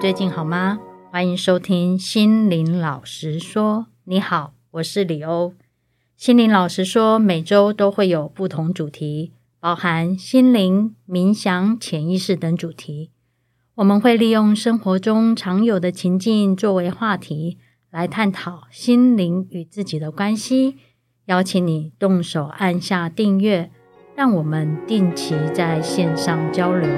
最近好吗？欢迎收听心灵老实说。你好，我是李欧。心灵老实说，每周都会有不同主题，包含心灵、冥想、潜意识等主题。我们会利用生活中常有的情境作为话题，来探讨心灵与自己的关系。邀请你动手按下订阅，让我们定期在线上交流。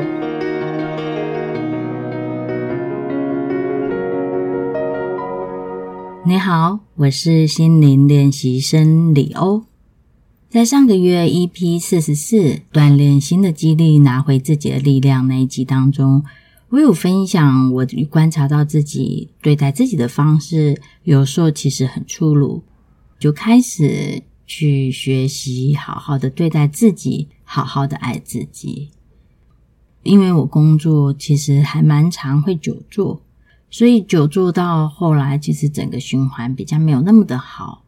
你好，我是心灵练习生李欧。在上个月 EP 四十四锻炼新的肌力，拿回自己的力量那一集当中，我有分享我观察到自己对待自己的方式，有时候其实很粗鲁。就开始去学习，好好的对待自己，好好的爱自己。因为我工作其实还蛮常会久坐，所以久坐到后来，其实整个循环比较没有那么的好，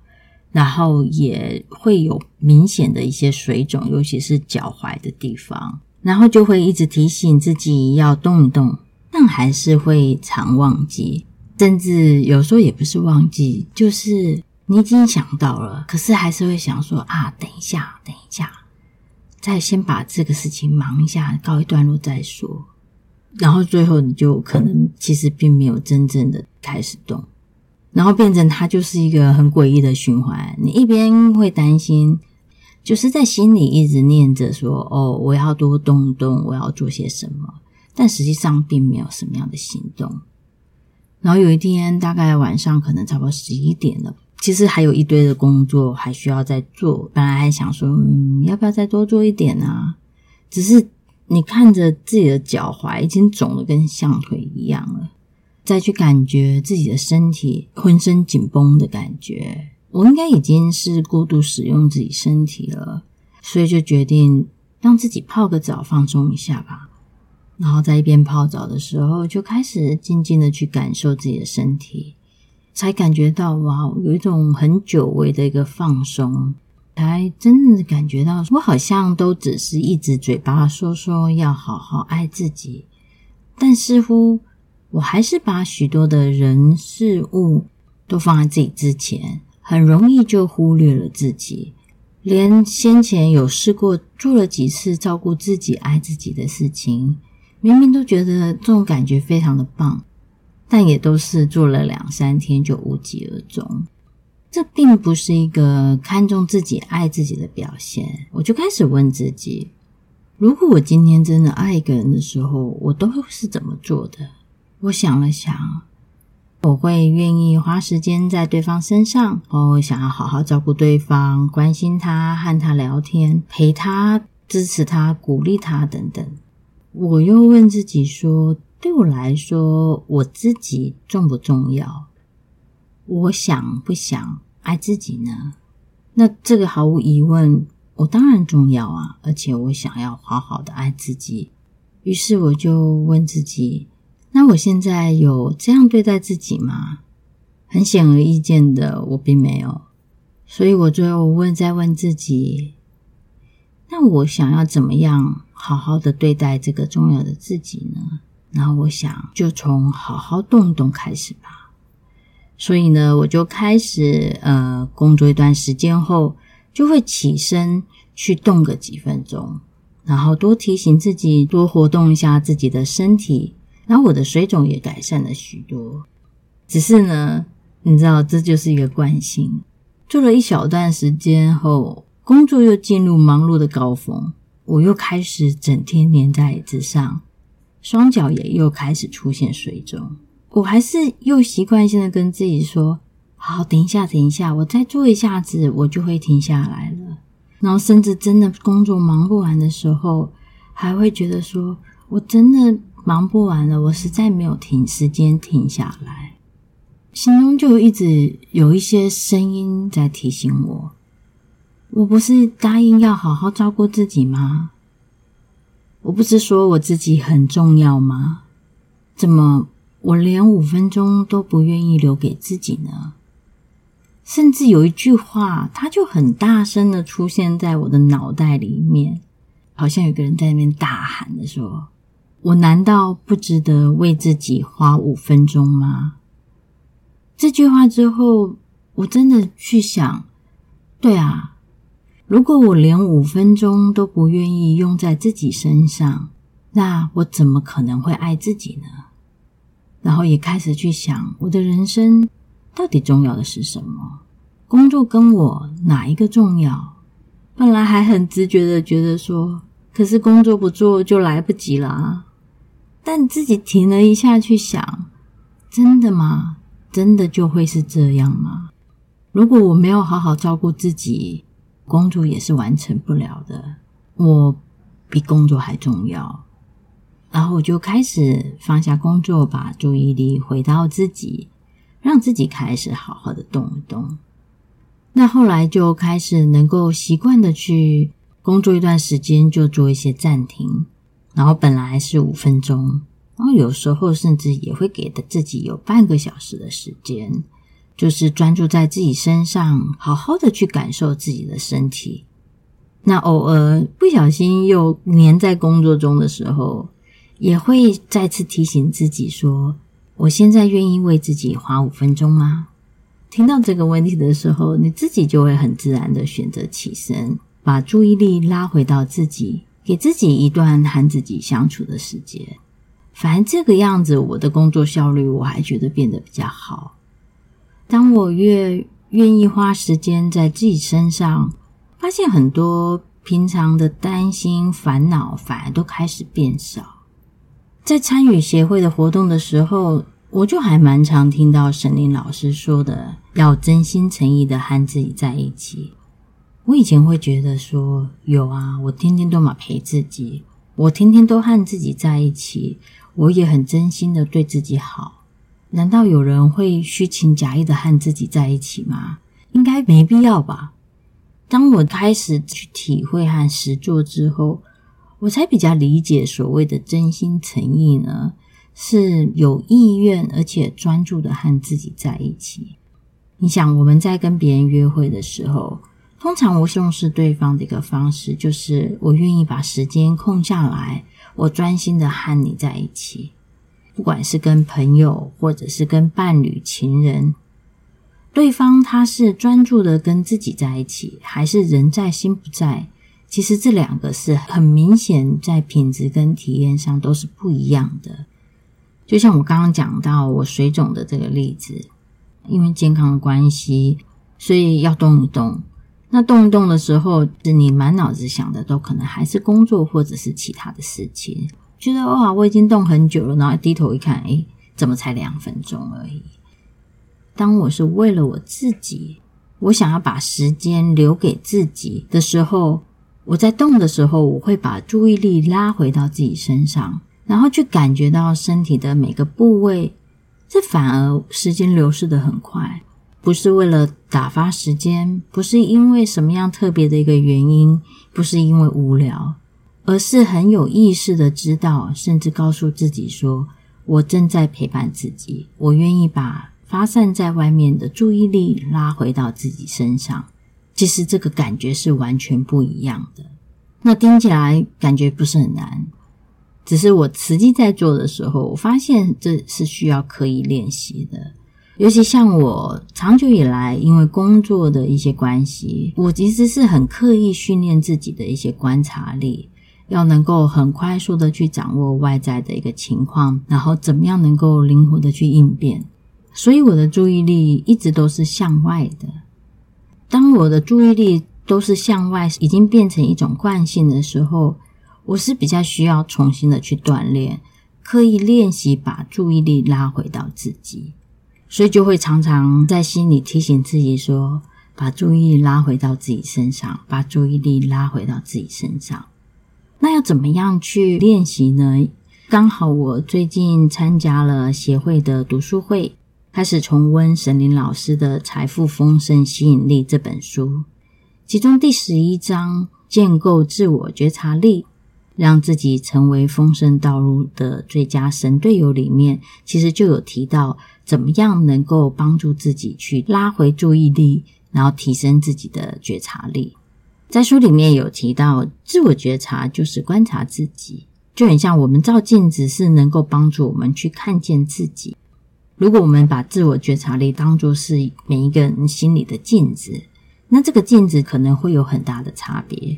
然后也会有明显的一些水肿，尤其是脚踝的地方，然后就会一直提醒自己要动一动，但还是会常忘记，甚至有时候也不是忘记，就是。你已经想到了，可是还是会想说啊，等一下，等一下，再先把这个事情忙一下，告一段落再说。然后最后你就可能其实并没有真正的开始动，然后变成它就是一个很诡异的循环。你一边会担心，就是在心里一直念着说：“哦，我要多动动，我要做些什么。”但实际上并没有什么样的行动。然后有一天，大概晚上可能差不多十一点了。其实还有一堆的工作还需要再做，本来还想说，嗯，要不要再多做一点啊？只是你看着自己的脚踝已经肿得跟象腿一样了，再去感觉自己的身体浑身紧绷的感觉，我应该已经是过度使用自己身体了，所以就决定让自己泡个澡放松一下吧。然后在一边泡澡的时候，就开始静静的去感受自己的身体。才感觉到哇，有一种很久违的一个放松，才真正的感觉到，我好像都只是一直嘴巴说说要好好爱自己，但似乎我还是把许多的人事物都放在自己之前，很容易就忽略了自己，连先前有试过做了几次照顾自己、爱自己的事情，明明都觉得这种感觉非常的棒。但也都是做了两三天就无疾而终，这并不是一个看重自己、爱自己的表现。我就开始问自己：如果我今天真的爱一个人的时候，我都会是怎么做的？我想了想，我会愿意花时间在对方身上，我想要好好照顾对方，关心他，和他聊天，陪他，支持他，鼓励他，等等。我又问自己说，对我来说，我自己重不重要？我想不想爱自己呢？那这个毫无疑问，我当然重要啊！而且我想要好好的爱自己。于是我就问自己：那我现在有这样对待自己吗？很显而易见的，我并没有。所以我最后问，再问自己：那我想要怎么样好好的对待这个重要的自己呢？然后我想，就从好好动一动开始吧。所以呢，我就开始呃，工作一段时间后，就会起身去动个几分钟，然后多提醒自己，多活动一下自己的身体。然后我的水肿也改善了许多。只是呢，你知道，这就是一个惯性。做了一小段时间后，工作又进入忙碌的高峰，我又开始整天黏在椅子上。双脚也又开始出现水肿，我还是又习惯性的跟自己说：“好，等一下，等一下，我再做一下子，我就会停下来了。”然后甚至真的工作忙不完的时候，还会觉得说：“我真的忙不完了，我实在没有停时间停下来。”心中就一直有一些声音在提醒我：“我不是答应要好好照顾自己吗？”我不是说我自己很重要吗？怎么我连五分钟都不愿意留给自己呢？甚至有一句话，它就很大声的出现在我的脑袋里面，好像有个人在那边大喊的说：“我难道不值得为自己花五分钟吗？这句话之后，我真的去想，对啊，如果我连五分钟都不愿意用在自己身上，那我怎么可能会爱自己呢？然后也开始去想，我的人生到底重要的是什么？工作跟我哪一个重要？本来还很直觉的觉得说，可是工作不做就来不及了啊。但自己停了一下去想，真的吗？真的就会是这样吗？如果我没有好好照顾自己，工作也是完成不了的。我比工作还重要。然后我就开始放下工作，把注意力回到自己，让自己开始好好的动一动。那后来就开始能够习惯的去工作一段时间，就做一些暂停。然后本来是五分钟，然后有时候甚至也会给的自己有半个小时的时间，就是专注在自己身上，好好的去感受自己的身体。那偶尔不小心又黏在工作中的时候，也会再次提醒自己说：“我现在愿意为自己花五分钟吗？”听到这个问题的时候，你自己就会很自然的选择起身，把注意力拉回到自己。给自己一段和自己相处的时间，反正这个样子，我的工作效率我还觉得变得比较好。当我越愿意花时间在自己身上，发现很多平常的担心、烦恼反而都开始变少。在参与协会的活动的时候，我就还蛮常听到沈林老师说的，要真心诚意的和自己在一起。我以前会觉得说有啊，我天天都嘛陪自己，我天天都和自己在一起，我也很真心的对自己好。难道有人会虚情假意的和自己在一起吗？应该没必要吧。当我开始去体会和实做之后，我才比较理解所谓的真心诚意呢，是有意愿而且专注的和自己在一起。你想，我们在跟别人约会的时候。通常我重视对方的一个方式，就是我愿意把时间空下来，我专心的和你在一起。不管是跟朋友，或者是跟伴侣、情人，对方他是专注的跟自己在一起，还是人在心不在？其实这两个是很明显，在品质跟体验上都是不一样的。就像我刚刚讲到我水肿的这个例子，因为健康的关系，所以要动一动。那动一动的时候，是你满脑子想的都可能还是工作或者是其他的事情，觉得哇，我已经动很久了，然后低头一看，诶，怎么才两分钟而已？当我是为了我自己，我想要把时间留给自己的时候，我在动的时候，我会把注意力拉回到自己身上，然后去感觉到身体的每个部位，这反而时间流逝的很快。不是为了打发时间，不是因为什么样特别的一个原因，不是因为无聊，而是很有意识的知道，甚至告诉自己说：“我正在陪伴自己，我愿意把发散在外面的注意力拉回到自己身上。”其实这个感觉是完全不一样的。那听起来感觉不是很难，只是我实际在做的时候，我发现这是需要刻意练习的。尤其像我长久以来，因为工作的一些关系，我其实是很刻意训练自己的一些观察力，要能够很快速的去掌握外在的一个情况，然后怎么样能够灵活的去应变。所以我的注意力一直都是向外的。当我的注意力都是向外，已经变成一种惯性的时候，我是比较需要重新的去锻炼，刻意练习把注意力拉回到自己。所以就会常常在心里提醒自己说：“把注意力拉回到自己身上，把注意力拉回到自己身上。”那要怎么样去练习呢？刚好我最近参加了协会的读书会，开始重温沈伶老师的《财富丰盛吸引力》这本书，其中第十一章“建构自我觉察力”。让自己成为丰盛道路的最佳神队友里面，其实就有提到怎么样能够帮助自己去拉回注意力，然后提升自己的觉察力。在书里面有提到，自我觉察就是观察自己，就很像我们照镜子是能够帮助我们去看见自己。如果我们把自我觉察力当作是每一个人心里的镜子，那这个镜子可能会有很大的差别，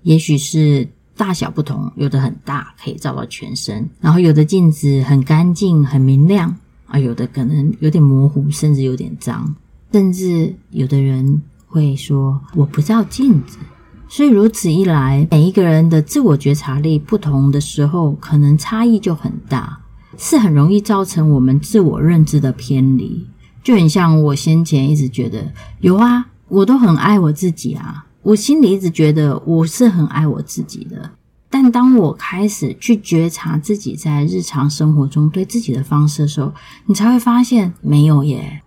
也许是大小不同，有的很大，可以照到全身，然后有的镜子很干净、很明亮，啊，有的可能有点模糊，甚至有点脏，甚至有的人会说我不照镜子。所以如此一来，每一个人的自我觉察力不同的时候，可能差异就很大。是很容易造成我们自我认知的偏离，就很像我先前一直觉得有啊，我都很爱我自己啊，我心里一直觉得我是很爱我自己的。但当我开始去觉察自己在日常生活中对自己的方式的时候，你才会发现没有耶，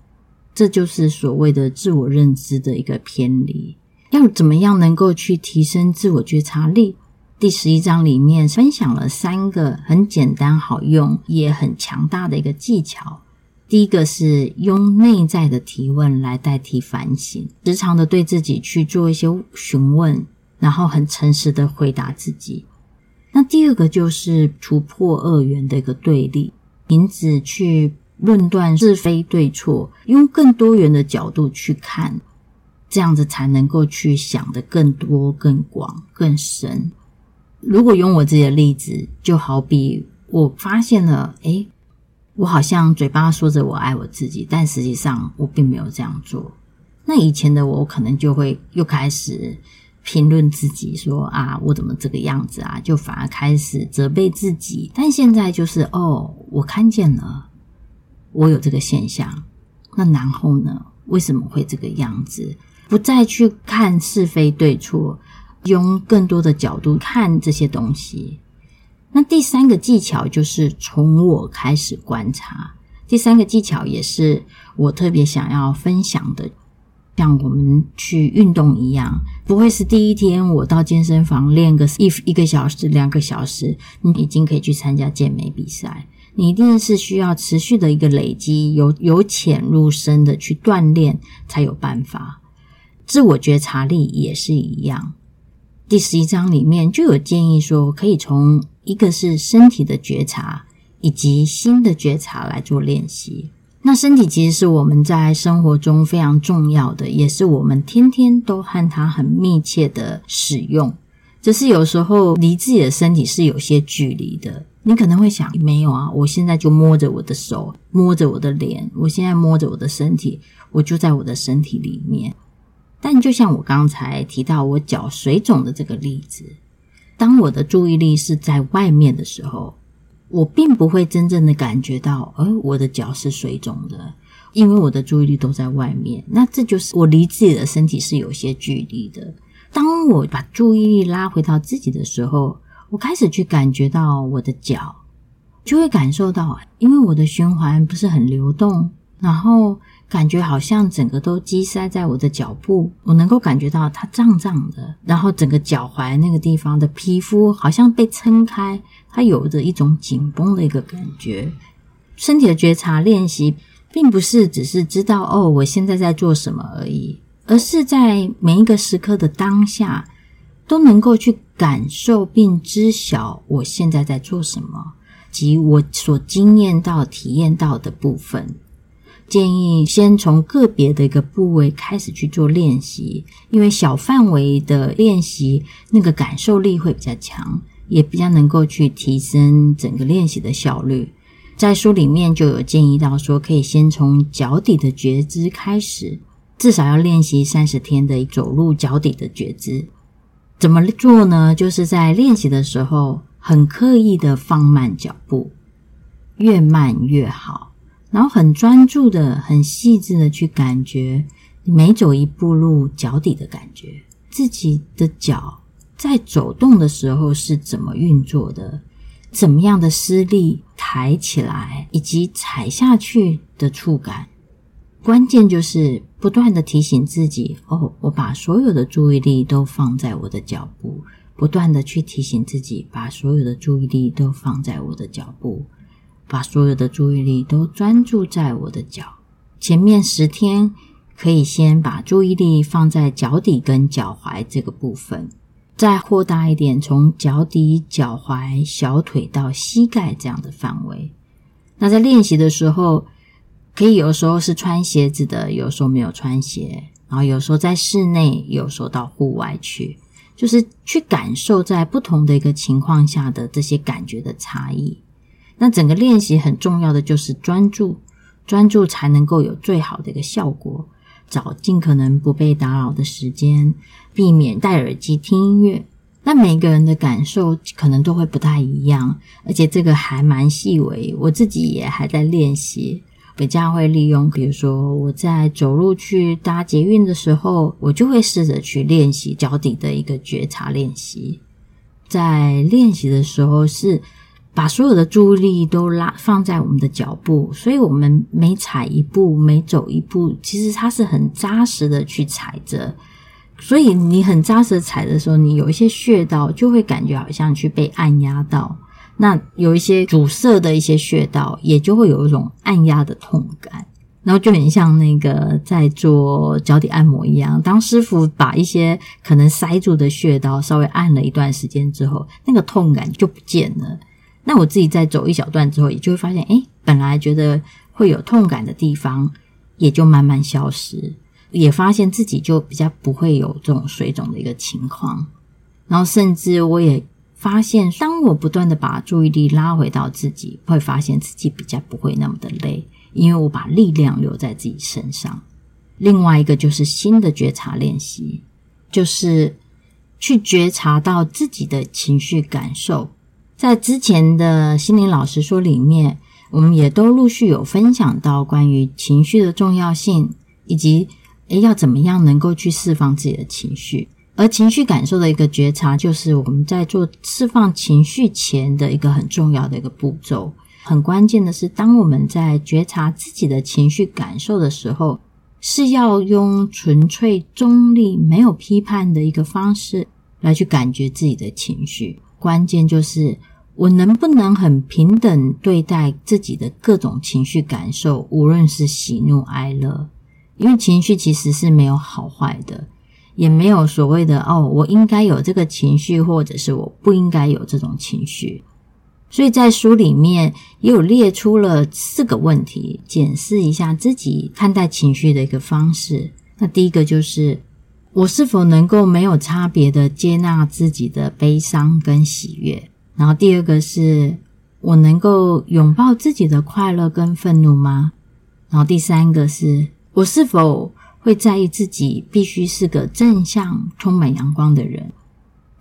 这就是所谓的自我认知的一个偏离。要怎么样能够去提升自我觉察力？第十一章里面分享了三个很简单好用也很强大的一个技巧。第一个是用内在的提问来代替反省，时常的对自己去做一些询问，然后很诚实的回答自己。那第二个就是突破二元的一个对立，停止去论断是非对错，用更多元的角度去看，这样子才能够去想得更多、更广、更深。如果用我自己的例子，就好比我发现了，诶，我好像嘴巴说着我爱我自己，但实际上我并没有这样做。那以前的我，我可能就会又开始评论自己，说啊，我怎么这个样子啊？就反而开始责备自己。但现在就是，哦，我看见了，我有这个现象。那然后呢？为什么会这个样子？不再去看是非对错。用更多的角度看这些东西。那第三个技巧就是从我开始观察。第三个技巧也是我特别想要分享的，像我们去运动一样，不会是第一天我到健身房练个一一个小时、两个小时，你已经可以去参加健美比赛。你一定是需要持续的一个累积，由由浅入深的去锻炼才有办法。自我觉察力也是一样。第十一章里面就有建议说，可以从一个是身体的觉察，以及心的觉察来做练习。那身体其实是我们在生活中非常重要的，也是我们天天都和它很密切的使用。只是有时候离自己的身体是有些距离的。你可能会想，没有啊，我现在就摸着我的手，摸着我的脸，我现在摸着我的身体，我就在我的身体里面。但就像我刚才提到我脚水肿的这个例子，当我的注意力是在外面的时候，我并不会真正的感觉到，呃，我的脚是水肿的，因为我的注意力都在外面。那这就是我离自己的身体是有些距离的。当我把注意力拉回到自己的时候，我开始去感觉到我的脚，就会感受到，因为我的循环不是很流动，然后。感觉好像整个都积塞在我的脚部，我能够感觉到它胀胀的，然后整个脚踝那个地方的皮肤好像被撑开，它有着一种紧绷的一个感觉。身体的觉察练习，并不是只是知道哦，我现在在做什么而已，而是在每一个时刻的当下，都能够去感受并知晓我现在在做什么，及我所经验到、体验到的部分。建议先从个别的一个部位开始去做练习，因为小范围的练习那个感受力会比较强，也比较能够去提升整个练习的效率。在书里面就有建议到说，可以先从脚底的觉知开始，至少要练习三十天的走路脚底的觉知。怎么做呢？就是在练习的时候，很刻意的放慢脚步，越慢越好。然后很专注的、很细致的去感觉你每走一步路脚底的感觉，自己的脚在走动的时候是怎么运作的，怎么样的施力抬起来，以及踩下去的触感。关键就是不断的提醒自己：哦，我把所有的注意力都放在我的脚步，不断的去提醒自己，把所有的注意力都放在我的脚步。把所有的注意力都专注在我的脚。前面十天可以先把注意力放在脚底跟脚踝这个部分，再扩大一点，从脚底、脚踝、小腿到膝盖这样的范围。那在练习的时候，可以有时候是穿鞋子的，有时候没有穿鞋，然后有时候在室内，有时候到户外去，就是去感受在不同的一个情况下的这些感觉的差异。那整个练习很重要的就是专注，专注才能够有最好的一个效果。找尽可能不被打扰的时间，避免戴耳机听音乐。那每个人的感受可能都会不太一样，而且这个还蛮细微。我自己也还在练习，比较会利用，比如说我在走路去搭捷运的时候，我就会试着去练习脚底的一个觉察练习。在练习的时候是。把所有的注意力都拉放在我们的脚步，所以我们每踩一步，每走一步，其实它是很扎实的去踩着。所以你很扎实踩的时候，你有一些穴道就会感觉好像去被按压到。那有一些阻塞的一些穴道，也就会有一种按压的痛感，然后就很像那个在做脚底按摩一样。当师傅把一些可能塞住的穴道稍微按了一段时间之后，那个痛感就不见了。那我自己在走一小段之后，也就会发现，诶，本来觉得会有痛感的地方，也就慢慢消失，也发现自己就比较不会有这种水肿的一个情况。然后，甚至我也发现，当我不断的把注意力拉回到自己，会发现自己比较不会那么的累，因为我把力量留在自己身上。另外一个就是新的觉察练习，就是去觉察到自己的情绪感受。在之前的心灵老师说里面，我们也都陆续有分享到关于情绪的重要性，以及诶要怎么样能够去释放自己的情绪。而情绪感受的一个觉察，就是我们在做释放情绪前的一个很重要的一个步骤。很关键的是，当我们在觉察自己的情绪感受的时候，是要用纯粹中立、没有批判的一个方式来去感觉自己的情绪。关键就是我能不能很平等对待自己的各种情绪感受，无论是喜怒哀乐。因为情绪其实是没有好坏的，也没有所谓的哦，我应该有这个情绪，或者是我不应该有这种情绪。所以在书里面也有列出了四个问题，检视一下自己看待情绪的一个方式。那第一个就是。我是否能够没有差别的接纳自己的悲伤跟喜悦？然后第二个是我能够拥抱自己的快乐跟愤怒吗？然后第三个是我是否会在意自己必须是个正向、充满阳光的人？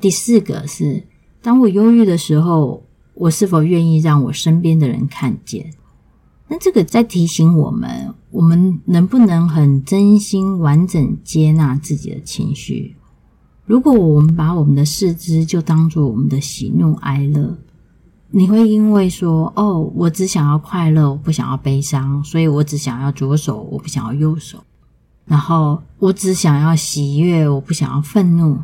第四个是当我忧郁的时候，我是否愿意让我身边的人看见？那这个在提醒我们，我们能不能很真心、完整接纳自己的情绪？如果我们把我们的四肢就当做我们的喜怒哀乐，你会因为说：“哦，我只想要快乐，我不想要悲伤，所以我只想要左手，我不想要右手。然后我只想要喜悦，我不想要愤怒，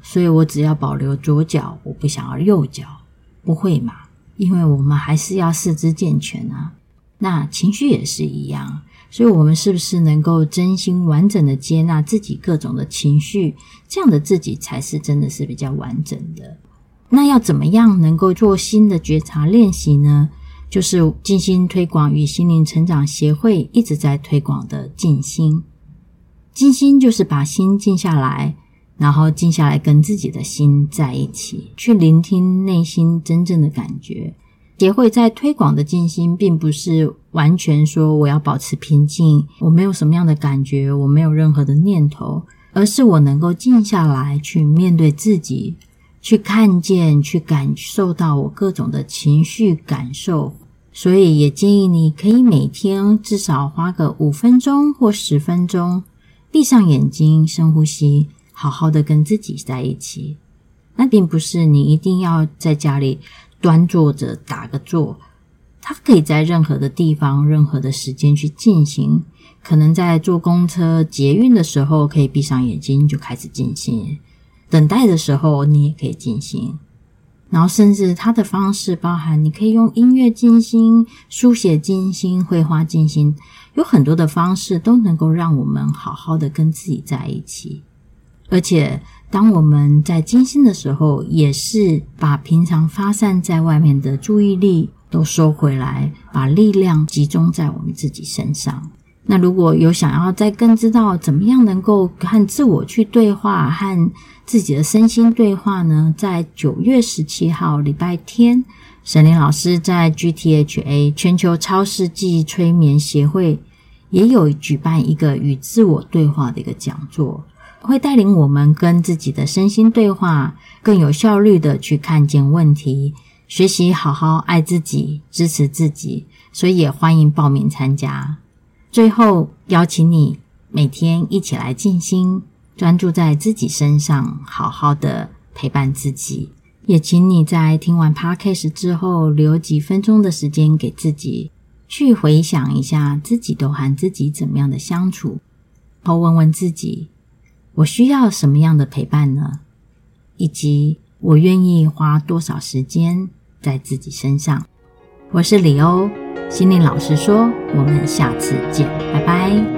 所以我只要保留左脚，我不想要右脚。”不会嘛？因为我们还是要四肢健全啊。那情绪也是一样，所以我们是不是能够真心完整的接纳自己各种的情绪？这样的自己才是真的是比较完整的。那要怎么样能够做新的觉察练习呢？就是静心推广与心灵成长协会一直在推广的静心。静心就是把心静下来，然后静下来跟自己的心在一起，去聆听内心真正的感觉。协会在推广的静心，并不是完全说我要保持平静，我没有什么样的感觉，我没有任何的念头，而是我能够静下来去面对自己，去看见、去感受到我各种的情绪感受。所以也建议你可以每天至少花个五分钟或十分钟，闭上眼睛，深呼吸，好好的跟自己在一起。那并不是你一定要在家里。端坐着打个坐，它可以在任何的地方、任何的时间去进行。可能在坐公车、捷运的时候，可以闭上眼睛就开始静心；等待的时候，你也可以静心。然后，甚至它的方式包含，你可以用音乐静心、书写静心、绘画静心，有很多的方式都能够让我们好好的跟自己在一起。而且，当我们在静心的时候，也是把平常发散在外面的注意力都收回来，把力量集中在我们自己身上。那如果有想要再更知道怎么样能够和自我去对话，和自己的身心对话呢？在九月十七号礼拜天，沈林老师在 GTHA 全球超世纪催眠协会也有举办一个与自我对话的一个讲座，会带领我们跟自己的身心对话，更有效率的去看见问题，学习好好爱自己，支持自己。所以也欢迎报名参加。最后，邀请你每天一起来静心，专注在自己身上，好好的陪伴自己。也请你在听完 Podcast 之后，留几分钟的时间给自己，去回想一下自己都和自己怎么样的相处，然后问问自己：我需要什么样的陪伴呢？以及我愿意花多少时间在自己身上？我是李欧。心灵老师说：“我们下次见，拜拜。”